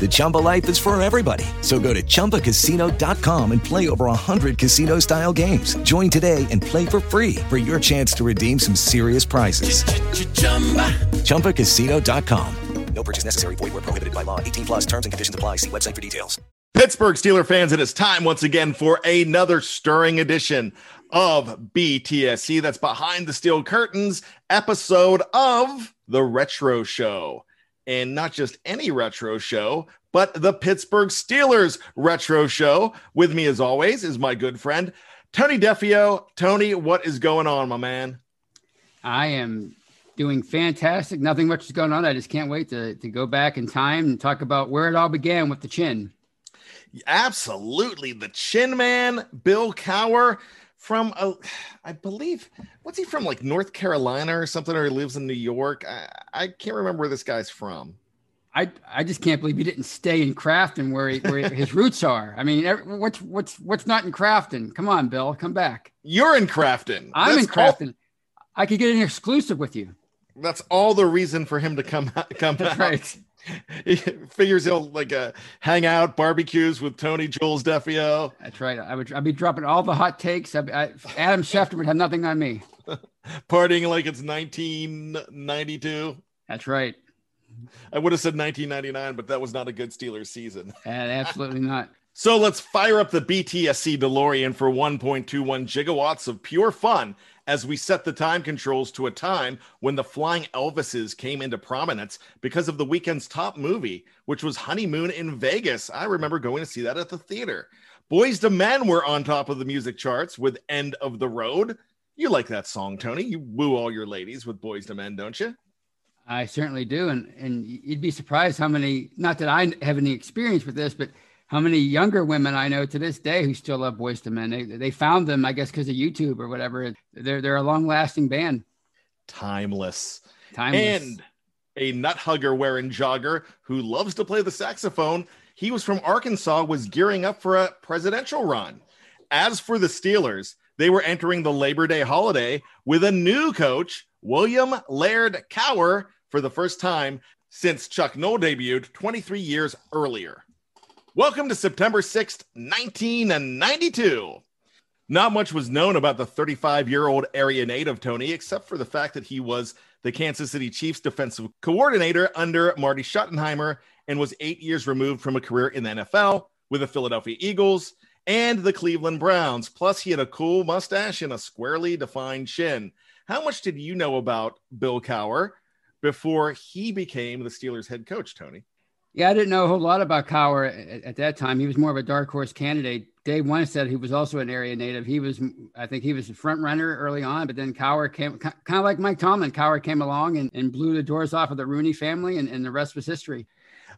The Chumba life is for everybody. So go to ChumbaCasino.com and play over 100 casino style games. Join today and play for free for your chance to redeem some serious prizes. ChumbaCasino.com. No purchase necessary. Void were prohibited by law. 18 plus. Terms and conditions apply. See website for details. Pittsburgh Steeler fans, it is time once again for another stirring edition of BTSC. That's Behind the Steel Curtains episode of The Retro Show. And not just any retro show, but the Pittsburgh Steelers retro show. With me, as always, is my good friend, Tony Defeo. Tony, what is going on, my man? I am doing fantastic. Nothing much is going on. I just can't wait to, to go back in time and talk about where it all began with the chin. Absolutely. The Chin Man, Bill Cowher from, uh, I believe, what's he from? Like North Carolina or something, or he lives in New York. I, I can't remember where this guy's from. I, I just can't believe he didn't stay in Crafton where, he, where his roots are. I mean, every, what's what's what's not in Crafton? Come on, Bill, come back. You're in Crafton. I'm That's in Crafton. I could get an exclusive with you. That's all the reason for him to come come That's out. right. He figures he'll like uh, hang out, barbecues with Tony Jules Defeo, That's right. I would I'd be dropping all the hot takes. I, I, Adam Schefter would have nothing on me. partying like it's 1992. That's right. I would have said 1999, but that was not a good Steelers season. And absolutely not. So let's fire up the BTSC DeLorean for 1.21 gigawatts of pure fun as we set the time controls to a time when the Flying Elvises came into prominence because of the weekend's top movie, which was Honeymoon in Vegas. I remember going to see that at the theater. Boyz II Men were on top of the music charts with End of the Road. You like that song, Tony. You woo all your ladies with Boyz II Men, don't you? I certainly do. And and you'd be surprised how many not that I have any experience with this, but how many younger women I know to this day who still love Boyz II Men. They they found them, I guess, because of YouTube or whatever. They're they're a long lasting band. Timeless. Timeless. And a nut hugger wearing jogger who loves to play the saxophone. He was from Arkansas, was gearing up for a presidential run. As for the Steelers, they were entering the Labor Day holiday with a new coach, William Laird Cowher, for the first time since Chuck Noll debuted 23 years earlier. Welcome to September 6th, 1992. Not much was known about the 35 year old area native Tony, except for the fact that he was the Kansas City Chiefs defensive coordinator under Marty Schottenheimer and was eight years removed from a career in the NFL with the Philadelphia Eagles and the Cleveland Browns. Plus, he had a cool mustache and a squarely defined chin. How much did you know about Bill Cowher before he became the Steelers head coach, Tony? Yeah, I didn't know a whole lot about Cowher at, at that time. He was more of a dark horse candidate. Dave Wannstedt he was also an area native. He was, I think, he was a front runner early on, but then Cowher came, kind of like Mike Tomlin. Cowher came along and, and blew the doors off of the Rooney family, and, and the rest was history.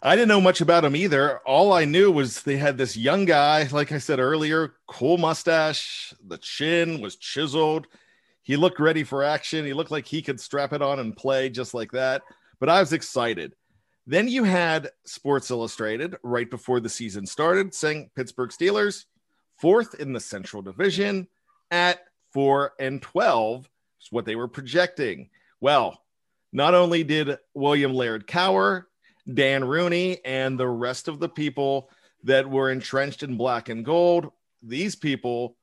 I didn't know much about him either. All I knew was they had this young guy, like I said earlier, cool mustache. The chin was chiseled. He looked ready for action. He looked like he could strap it on and play just like that. But I was excited. Then you had Sports Illustrated right before the season started saying Pittsburgh Steelers fourth in the Central Division at 4 and 12 is what they were projecting. Well, not only did William Laird Cowher, Dan Rooney, and the rest of the people that were entrenched in black and gold, these people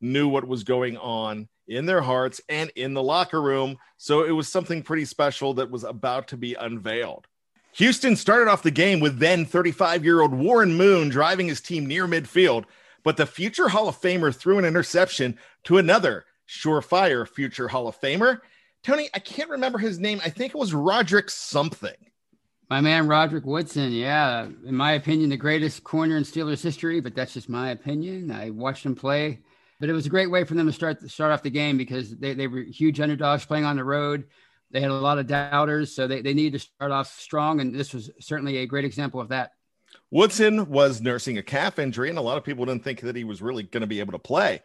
knew what was going on in their hearts and in the locker room. So it was something pretty special that was about to be unveiled. Houston started off the game with then 35 year old Warren Moon driving his team near midfield, but the future Hall of Famer threw an interception to another surefire future Hall of Famer. Tony, I can't remember his name. I think it was Roderick something. My man Roderick Woodson, yeah, in my opinion, the greatest corner in Steelers history, but that's just my opinion. I watched him play, but it was a great way for them to start start off the game because they, they were huge underdogs playing on the road. They had a lot of doubters, so they, they needed to start off strong, and this was certainly a great example of that. Woodson was nursing a calf injury, and a lot of people didn't think that he was really going to be able to play.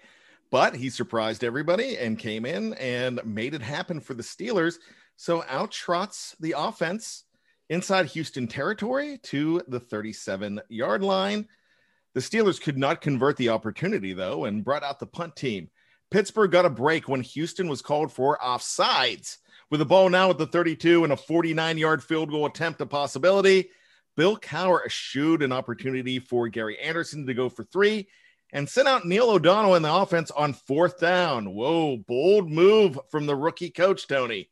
But he surprised everybody and came in and made it happen for the Steelers. So out trots the offense inside Houston territory to the 37 yard line. The Steelers could not convert the opportunity, though, and brought out the punt team. Pittsburgh got a break when Houston was called for offsides. With the ball now at the 32 and a 49 yard field goal attempt a possibility, Bill Cowher eschewed an opportunity for Gary Anderson to go for three and sent out Neil O'Donnell in the offense on fourth down. Whoa, bold move from the rookie coach, Tony.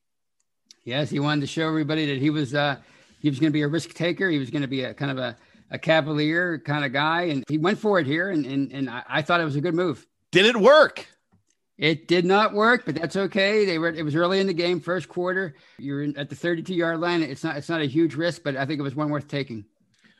Yes, he wanted to show everybody that he was uh, he was going to be a risk taker. He was going to be a kind of a, a cavalier kind of guy, and he went for it here. And and, and I, I thought it was a good move. Did it work? It did not work, but that's okay. They were it was early in the game, first quarter. You're in, at the 32 yard line. It's not it's not a huge risk, but I think it was one worth taking.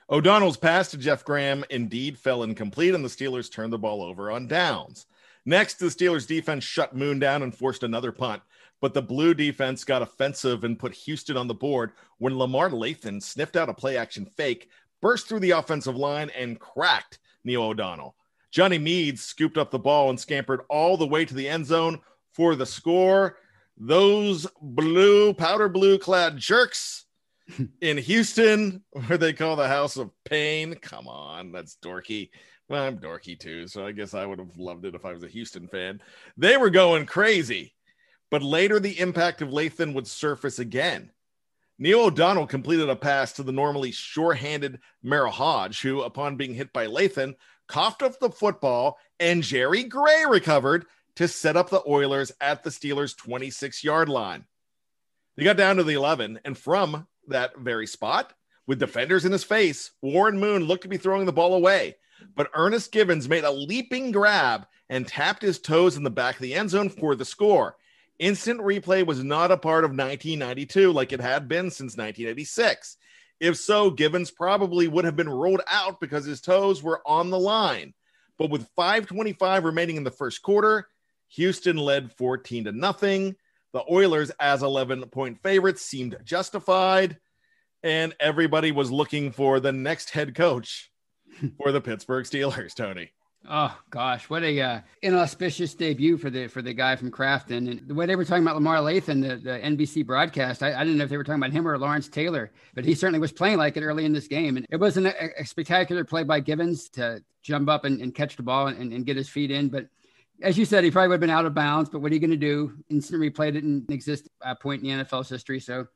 O'Donnell's pass to Jeff Graham indeed fell incomplete, and the Steelers turned the ball over on downs. Next, the Steelers defense shut Moon down and forced another punt, but the blue defense got offensive and put Houston on the board when Lamar Lathon sniffed out a play action fake, burst through the offensive line, and cracked Neil O'Donnell. Johnny Meads scooped up the ball and scampered all the way to the end zone for the score. Those blue, powder blue clad jerks in Houston, where they call the House of Pain. Come on, that's dorky. Well, I'm dorky too, so I guess I would have loved it if I was a Houston fan. They were going crazy. But later, the impact of Lathon would surface again. Neil O'Donnell completed a pass to the normally sure handed Merril Hoge, who, upon being hit by Lathon, coughed up the football, and Jerry Gray recovered to set up the Oilers at the Steelers' 26 yard line. They got down to the 11, and from that very spot, with defenders in his face, Warren Moon looked to be throwing the ball away. But Ernest Givens made a leaping grab and tapped his toes in the back of the end zone for the score. Instant replay was not a part of 1992 like it had been since 1986. If so, Givens probably would have been ruled out because his toes were on the line. But with 525 remaining in the first quarter, Houston led 14 to nothing. The Oilers, as 11 point favorites, seemed justified, and everybody was looking for the next head coach for the Pittsburgh Steelers, Tony. Oh gosh, what a uh, inauspicious debut for the for the guy from Crafton. And the way they were talking about Lamar Lathon, the, the NBC broadcast, I, I, didn't know if they were talking about him or Lawrence Taylor, but he certainly was playing like it early in this game. And it was an, a, a spectacular play by Givens to jump up and, and catch the ball and, and, get his feet in. But as you said, he probably would have been out of bounds. But what are you going to do? Instant replay didn't exist at a point in the NFL's history, so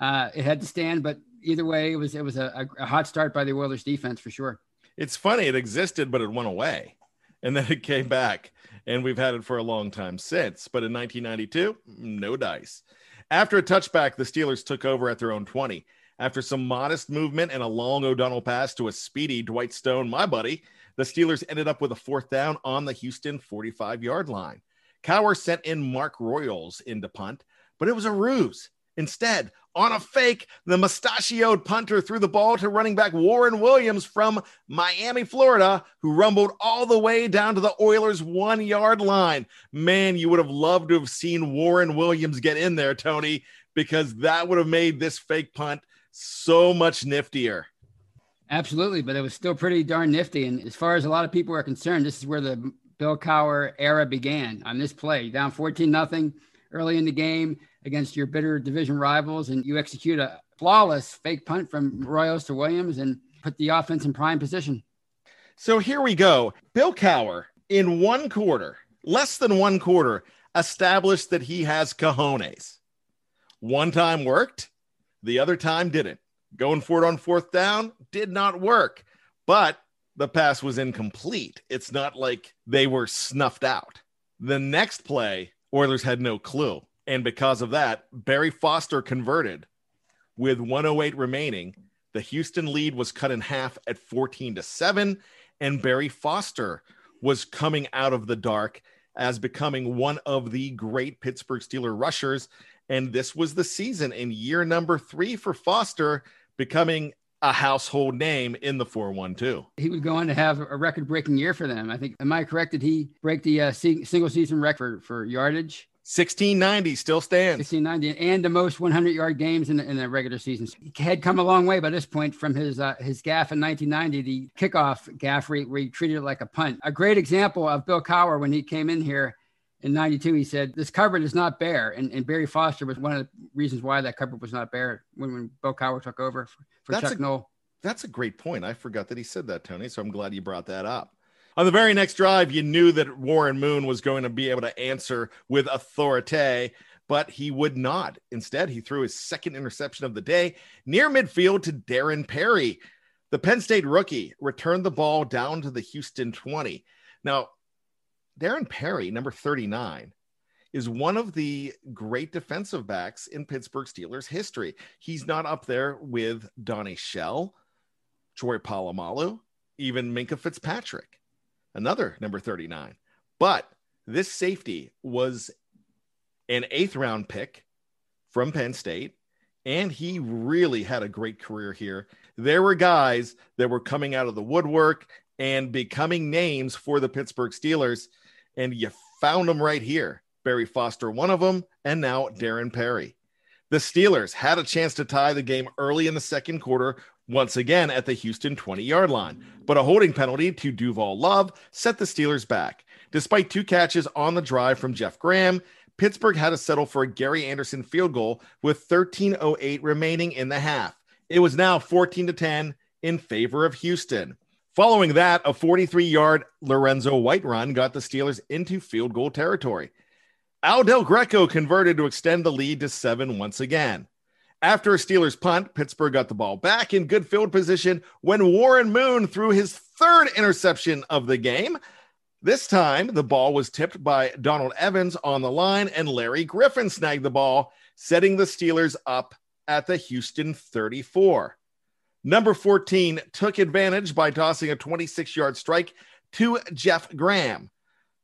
uh, it had to stand. But either way, it was it was a, a hot start by the Oilers defense for sure. It's funny, it existed, but it went away. And then it came back, and we've had it for a long time since. But in 1992, no dice. After a touchback, the Steelers took over at their own 20. After some modest movement and a long O'Donnell pass to a speedy Dwight Stone, my buddy, the Steelers ended up with a fourth down on the Houston 45 yard line. Cowher sent in Mark Royals into punt, but it was a ruse. Instead, on a fake, the mustachioed punter threw the ball to running back Warren Williams from Miami, Florida, who rumbled all the way down to the Oilers' one yard line. Man, you would have loved to have seen Warren Williams get in there, Tony, because that would have made this fake punt so much niftier. Absolutely, but it was still pretty darn nifty. And as far as a lot of people are concerned, this is where the Bill Cowher era began on this play. Down 14 nothing early in the game against your bitter division rivals, and you execute a flawless fake punt from Royals to Williams and put the offense in prime position. So here we go. Bill Cowher, in one quarter, less than one quarter, established that he has cojones. One time worked, the other time didn't. Going for it on fourth down did not work, but the pass was incomplete. It's not like they were snuffed out. The next play, Oilers had no clue. And because of that, Barry Foster converted with 108 remaining. The Houston lead was cut in half at 14 to 7, and Barry Foster was coming out of the dark as becoming one of the great Pittsburgh Steeler rushers. And this was the season in year number three for Foster, becoming a household name in the 412. He would go on to have a record breaking year for them. I think, am I correct? Did he break the uh, single season record for yardage? 1690 still stands. 1690 and the most 100 yard games in the, in the regular season. He had come a long way by this point from his uh, his gaff in 1990, the kickoff gaff where he, where he treated it like a punt. A great example of Bill Cowher when he came in here in 92 he said this cupboard is not bare and, and barry foster was one of the reasons why that cupboard was not bare when, when bill cowher took over for, for chuck a, noll that's a great point i forgot that he said that tony so i'm glad you brought that up on the very next drive you knew that warren moon was going to be able to answer with authority but he would not. Instead he threw his second interception of the day near midfield to darren perry. The penn state rookie returned the ball down to the houston 20 now Darren Perry, number 39, is one of the great defensive backs in Pittsburgh Steelers history. He's not up there with Donnie Shell, Troy Polamalu, even Minkah Fitzpatrick, another number 39. But this safety was an eighth round pick from Penn State, and he really had a great career here. There were guys that were coming out of the woodwork and becoming names for the Pittsburgh Steelers and you found them right here. Barry Foster, one of them, and now Darren Perry. The Steelers had a chance to tie the game early in the second quarter, once again at the Houston 20 yard line, but a holding penalty to Duval Love set the Steelers back. Despite two catches on the drive from Jeff Graham, Pittsburgh had to settle for a Gary Anderson field goal with 13.08 remaining in the half. It was now 14 to 10 in favor of Houston. Following that, a 43 yard Lorenzo White run got the Steelers into field goal territory. Al Del Greco converted to extend the lead to seven once again. After a Steelers punt, Pittsburgh got the ball back in good field position when Warren Moon threw his third interception of the game. This time, the ball was tipped by Donald Evans on the line, and Larry Griffin snagged the ball, setting the Steelers up at the Houston 34. Number 14 took advantage by tossing a 26 yard strike to Jeff Graham.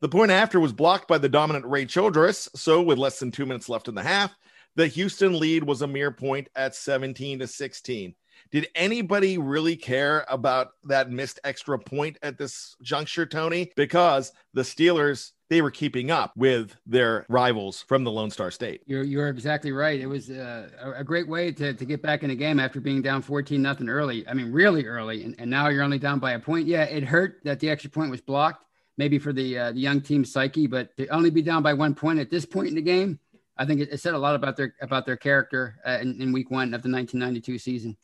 The point after was blocked by the dominant Ray Childress. So, with less than two minutes left in the half, the Houston lead was a mere point at 17 to 16. Did anybody really care about that missed extra point at this juncture, Tony? Because the Steelers they were keeping up with their rivals from the Lone Star State. You're you're exactly right. It was uh, a great way to, to get back in the game after being down 14 nothing early. I mean, really early, and, and now you're only down by a point. Yeah, it hurt that the extra point was blocked, maybe for the uh, the young team's psyche, but to only be down by one point at this point in the game, I think it, it said a lot about their about their character uh, in, in week one of the 1992 season.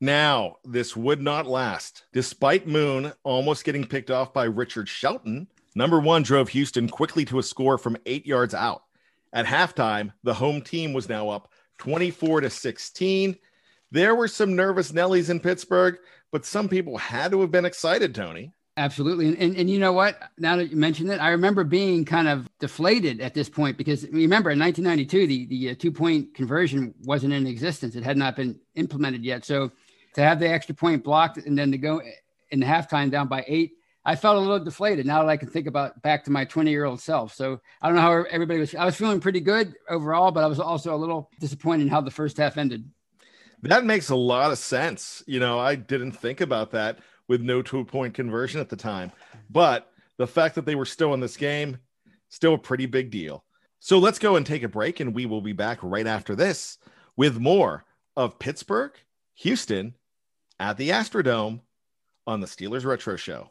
Now, this would not last. Despite Moon almost getting picked off by Richard Shelton, number one drove Houston quickly to a score from eight yards out. At halftime, the home team was now up 24 to 16. There were some nervous Nellies in Pittsburgh, but some people had to have been excited, Tony. Absolutely. And, and, and, you know what? Now that you mentioned it, I remember being kind of deflated at this point because remember in 1992, the, the uh, two point conversion wasn't in existence. It had not been implemented yet. So to have the extra point blocked and then to go in the halftime down by eight, I felt a little deflated now that I can think about back to my 20 year old self. So I don't know how everybody was. I was feeling pretty good overall, but I was also a little disappointed in how the first half ended. That makes a lot of sense. You know, I didn't think about that with no two point conversion at the time. But the fact that they were still in this game, still a pretty big deal. So let's go and take a break, and we will be back right after this with more of Pittsburgh, Houston, at the Astrodome on the Steelers Retro Show.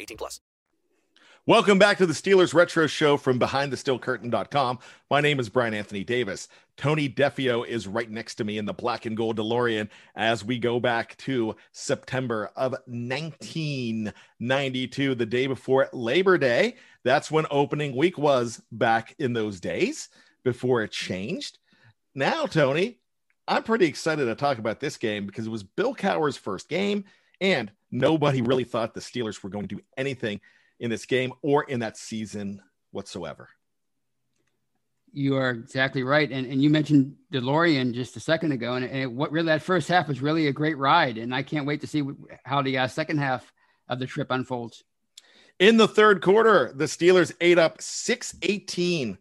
18 plus. Welcome back to the Steelers Retro Show from BehindTheSteelCurtain.com. My name is Brian Anthony Davis. Tony Defeo is right next to me in the black and gold DeLorean as we go back to September of 1992, the day before Labor Day. That's when opening week was back in those days before it changed. Now, Tony, I'm pretty excited to talk about this game because it was Bill Cowher's first game, and nobody really thought the Steelers were going to do anything in this game or in that season whatsoever. You are exactly right. And, and you mentioned DeLorean just a second ago. And, and it, what really that first half was really a great ride. And I can't wait to see how the uh, second half of the trip unfolds. In the third quarter, the Steelers ate up 618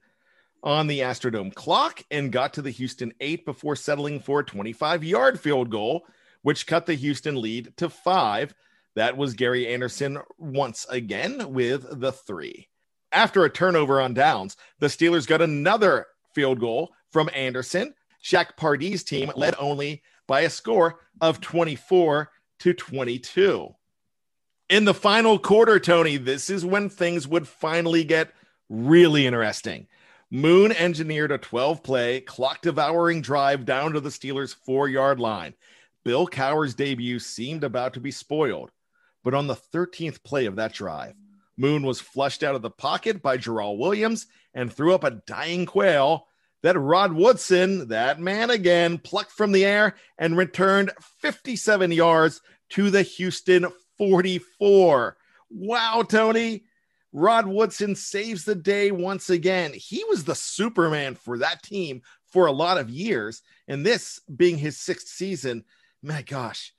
on the Astrodome clock and got to the Houston eight before settling for a 25 yard field goal, which cut the Houston lead to five. That was Gary Anderson once again with the three. After a turnover on downs, the Steelers got another field goal from Anderson. Jack Pardee team led only by a score of 24 to 22. In the final quarter, Tony, this is when things would finally get really interesting. Moon engineered a 12 play, clock devouring drive down to the Steelers' four yard line. Bill Cowher's debut seemed about to be spoiled, but on the 13th play of that drive, Moon was flushed out of the pocket by Jamaal Williams and threw up a dying quail that Rod Woodson, that man again, plucked from the air and returned 57 yards to the Houston 44. Wow, Tony. Rod Woodson saves the day once again. He was the Superman for that team for a lot of years. And this being his sixth season, my gosh,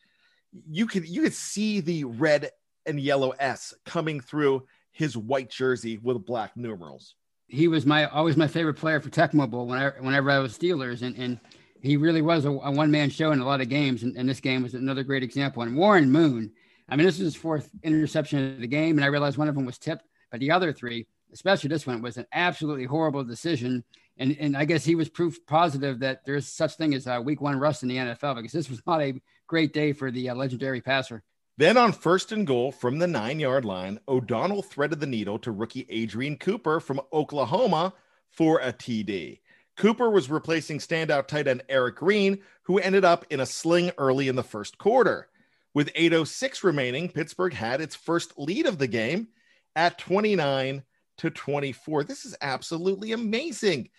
you could you could see the red and yellow S coming through his white jersey with black numerals. He was my always my favorite player for Tecmo Bowl whenever whenever I was Steelers and and he really was a, a one man show in a lot of games and, and this game was another great example. And Warren Moon, I mean, this was his fourth interception of the game, and I realized one of them was tipped, but the other three, especially this one, was an absolutely horrible decision. And and I guess he was proof positive that there's such thing as a week one rust in the NFL because this was not a great day for the uh, legendary passer. Then on first and goal from the nine yard line, O'Donnell threaded the needle to rookie Adrian Cooper from Oklahoma for a TD. Cooper was replacing standout tight end Eric Green, who ended up in a sling early in the first quarter. With 806 remaining, Pittsburgh had its first lead of the game at 29 to 24. This is absolutely amazing.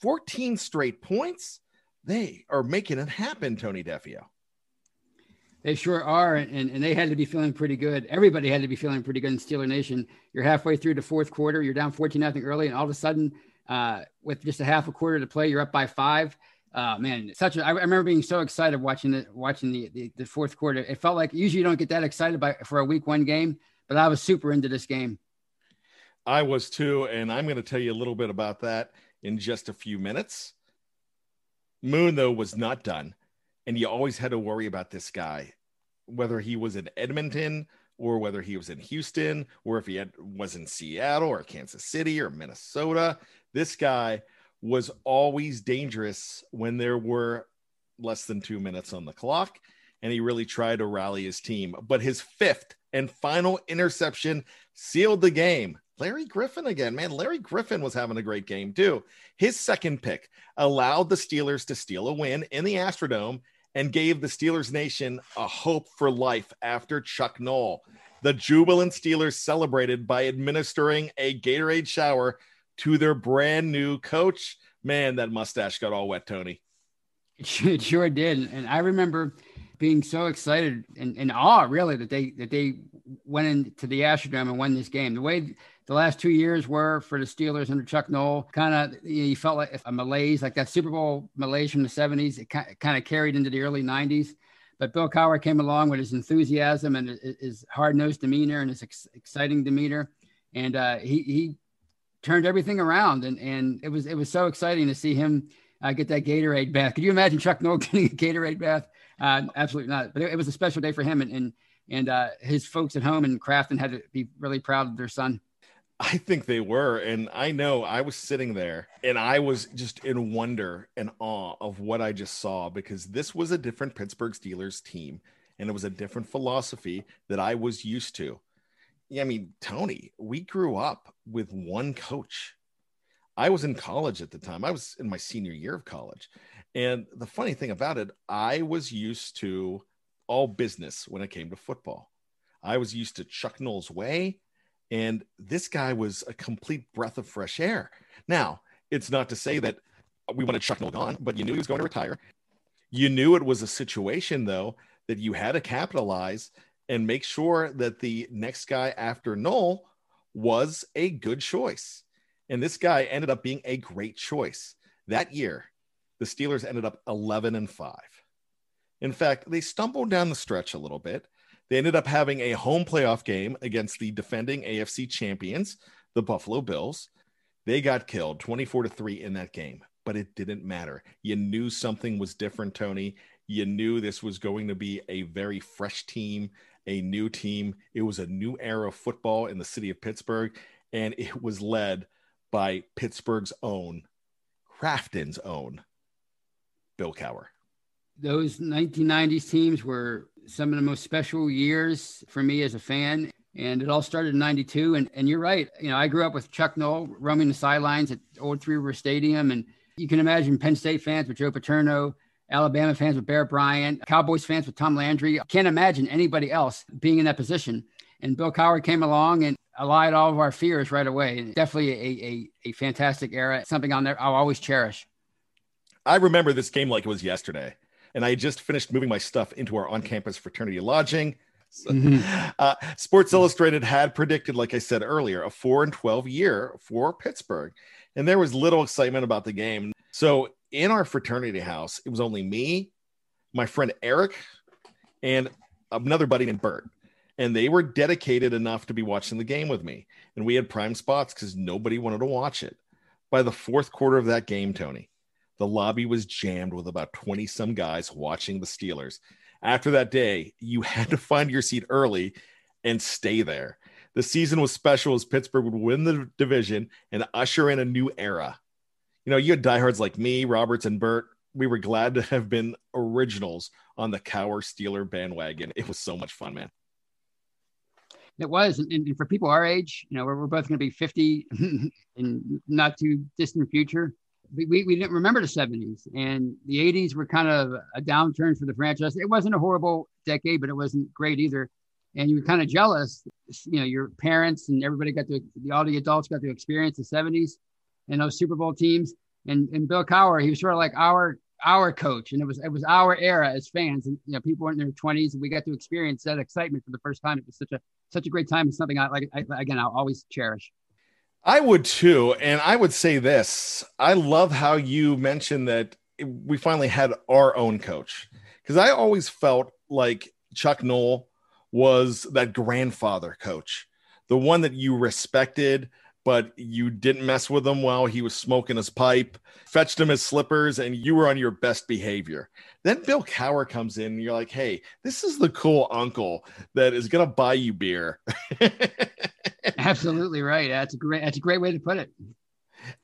14 straight points. They are making it happen, Tony Defeo. They sure are. And, and they had to be feeling pretty good. Everybody had to be feeling pretty good in Steeler Nation. You're halfway through the fourth quarter. You're down 14 nothing early. And all of a sudden, uh, with just a half a quarter to play, you're up by five. Uh, man, such a, I remember being so excited watching the, watching the, the, the fourth quarter. It felt like usually you don't get that excited by for a week one game, but I was super into this game. I was too. And I'm going to tell you a little bit about that in just a few minutes. Moon, though, was not done. And you always had to worry about this guy, whether he was in Edmonton or whether he was in Houston or if he had, was in Seattle or Kansas City or Minnesota. This guy was always dangerous when there were less than two minutes on the clock. And he really tried to rally his team. But his fifth and final interception sealed the game. Larry Griffin again, man. Larry Griffin was having a great game too. His second pick allowed the Steelers to steal a win in the Astrodome and gave the Steelers Nation a hope for life after Chuck Noll. The jubilant Steelers celebrated by administering a Gatorade shower to their brand new coach. Man, that mustache got all wet, Tony. It sure did. And I remember being so excited and in awe, really, that they that they went into the Astrodome and won this game. The way the last two years were for the Steelers under Chuck Noll, kind of you, know, you, felt like a malaise, like that Super Bowl malaise from the '70s. It kind of carried into the early '90s. But Bill Cowher came along with his enthusiasm and his hard nosed demeanor and his ex- exciting demeanor, and uh, he he turned everything around. And and it was it was so exciting to see him uh, get that Gatorade bath. Could you imagine Chuck Noll getting a Gatorade bath? Uh, absolutely not. But it, it, was a special day for him, and and, and uh, his folks at home in Crafton had to be really proud of their son. I think they were. And I know I was sitting there and I was just in wonder and awe of what I just saw because this was a different Pittsburgh Steelers team and it was a different philosophy that I was used to. Yeah, I mean, Tony, we grew up with one coach. I was in college at the time. I was in my senior year of college. And the funny thing about it, I was used to all business when it came to football. I was used to Chuck Noll's way. And this guy was a complete breath of fresh air. Now, it's not to say that we wanted Chuck Noll gone, but you knew he was going to retire. You knew it was a situation, though, that you had to capitalize and make sure that the next guy after Noll was a good choice. And this guy ended up being a great choice. That year, the Steelers ended up 11 and 5. In fact, they stumbled down the stretch a little bit. They ended up having a home playoff game against the defending AFC champions, the Buffalo Bills. They got killed 24 to 3 in that game, but it didn't matter. You knew something was different, Tony. You knew this was going to be a very fresh team, a new team. It was a new era of football in the city of Pittsburgh, and it was led by Pittsburgh's own, Crafton's own, Bill Cowher. Those 1990s teams were some of the most special years for me as a fan. And it all started in 92. And, and you're right. You know, I grew up with Chuck Noll roaming the sidelines at Old Three River Stadium. And you can imagine Penn State fans with Joe Paterno, Alabama fans with Bear Bryant, Cowboys fans with Tom Landry. I can't imagine anybody else being in that position. And Bill Cowher came along and allayed all of our fears right away. Definitely a, a, a fantastic era, something I'll, never, I'll always cherish. I remember this game like it was yesterday and I just finished moving my stuff into our on campus fraternity lodging. So, mm-hmm. uh, Sports Illustrated had predicted, like I said earlier, a 4 and 12 year for Pittsburgh. And there was little excitement about the game. So in our fraternity house, it was only me, my friend Eric, and another buddy named Bert. And they were dedicated enough to be watching the game with me. And we had prime spots because nobody wanted to watch it. By the fourth quarter of that game, Tony, the lobby was jammed with about 20 some guys watching the Steelers. After that day, you had to find your seat early and stay there. The season was special as Pittsburgh would win the division and usher in a new era. You know, you had diehards like me, Roberts, and Bert. We were glad to have been originals on the Cowher Steeler bandwagon. It was so much fun, man. It was, and, for people our age, you know, we're, we're both going to be 50 in not too distant future we, we didn't remember the 70s and the 80s were kind of a downturn for the franchise. It wasn't a horrible decade, but it wasn't great either. And you were kind of jealous, you know, your parents and everybody got to, all the adults got to experience the 70s and those Super Bowl teams. And, and Bill Cowher, he was sort of like our, our coach. And it was, it was our era as fans. And, you know, people were in their 20s and we got to experience that excitement for the first time. It was such a, such a great time. It's something I like, I, again, I'll always cherish. I would too. And I would say this I love how you mentioned that we finally had our own coach because I always felt like Chuck Noll was that grandfather coach, the one that you respected, but you didn't mess with him while he was smoking his pipe, fetched him his slippers, and you were on your best behavior. Then Bill Cowher comes in, and you're like, hey, this is the cool uncle that is going to buy you beer. Absolutely right. That's a great. That's a great way to put it.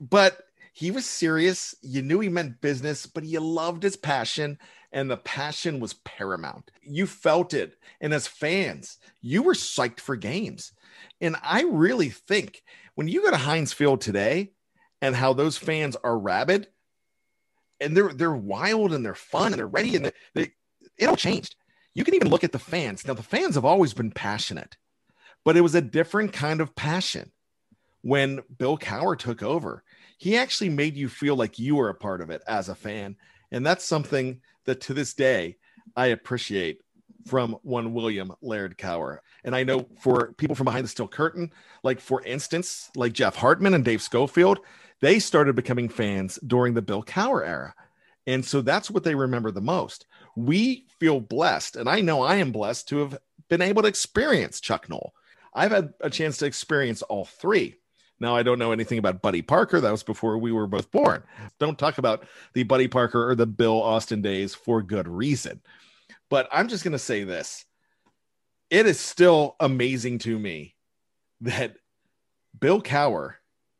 But he was serious. You knew he meant business, but he loved his passion, and the passion was paramount. You felt it, and as fans, you were psyched for games. And I really think when you go to Heinz Field today, and how those fans are rabid, and they're they're wild and they're fun and they're ready and they, it all changed. You can even look at the fans. Now the fans have always been passionate but it was a different kind of passion when Bill Cowher took over. He actually made you feel like you were a part of it as a fan. And that's something that to this day I appreciate from one William Laird Cowher. And I know for people from behind the steel curtain, like for instance, like Jeff Hartman and Dave Schofield, they started becoming fans during the Bill Cowher era. And so that's what they remember the most. We feel blessed, and I know I am blessed to have been able to experience Chuck Noll. I've had a chance to experience all three. Now, I don't know anything about Buddy Parker. That was before we were both born. Don't talk about the Buddy Parker or the Bill Austin days for good reason. But I'm just going to say this it is still amazing to me that Bill Cowher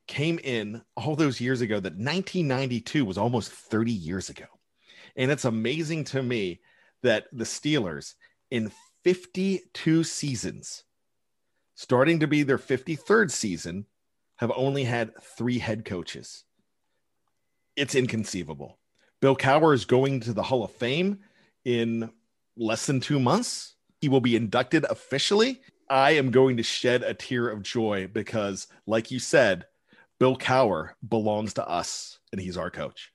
came in all those years ago, that 1992 was almost 30 years ago. And it's amazing to me that the Steelers in 52 seasons, starting to be their 53rd season, have only had three head coaches. It's inconceivable. Bill Cowher is going to the Hall of Fame in less than two months. He will be inducted officially. I am going to shed a tear of joy because, like you said, Bill Cowher belongs to us and he's our coach.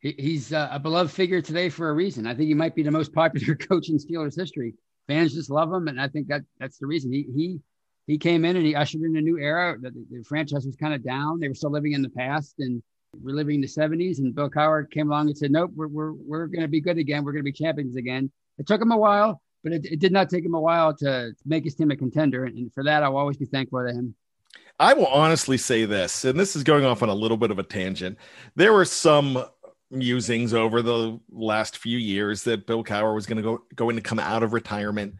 He's a beloved figure today for a reason. I think he might be the most popular coach in Steelers history. Fans just love him, and I think that that's the reason. He he he came in and he ushered in a new era. The, the franchise was kind of down; they were still living in the past, and we're living in the '70s. And Bill Cowher came along and said, "Nope, we're we're we're going to be good again. We're going to be champions again." It took him a while, but it, it, did not take him a while to make his team a contender, and for that, I'll always be thankful to him. I will honestly say this, and this is going off on a little bit of a tangent. There were some musings over the last few years that Bill Cowher was going to go going to come out of retirement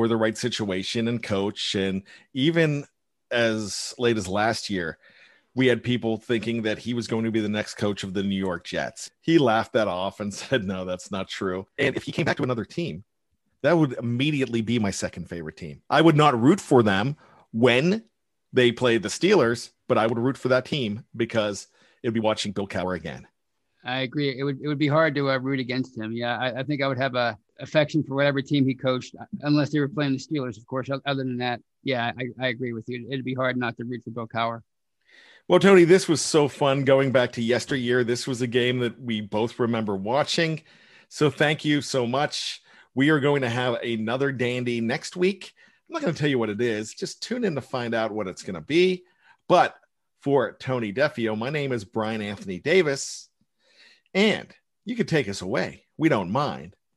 for the right situation and coach, and even as late as last year, we had people thinking that he was going to be the next coach of the New York Jets. He laughed that off and said, "No, that's not true." And if he came back to another team, that would immediately be my second favorite team. I would not root for them when they play the Steelers, but I would root for that team because it'd be watching Bill Cowher again. I agree. It would it would be hard to uh, root against him. Yeah, I, I, think I would have a affection for whatever team he coached, unless they were playing the Steelers, of course. Other than that, yeah, I, I agree with you. It'd be hard not to root for Bill Cowher. Well, Tony, this was so fun going back to yesteryear. This was a game that we both remember watching. So thank you so much. We are going to have another dandy next week. I'm not going to tell you what it is. Just tune in to find out what it's going to be. But for Tony Defeo, my name is Brian Anthony Davis. And you can take us away. We don't mind.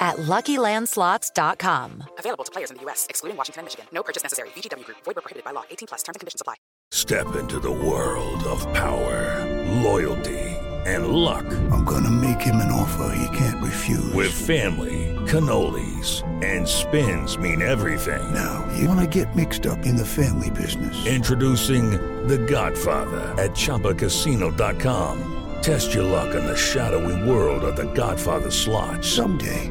at LuckyLandSlots.com. Available to players in the U.S., excluding Washington and Michigan. No purchase necessary. VGW Group. Void where prohibited by law. 18 plus. Terms and conditions apply. Step into the world of power, loyalty, and luck. I'm going to make him an offer he can't refuse. With family cannolis, and spins mean everything. Now, you want to get mixed up in the family business. Introducing The Godfather at Chumbacasino.com. Test your luck in the shadowy world of The Godfather slot. Someday,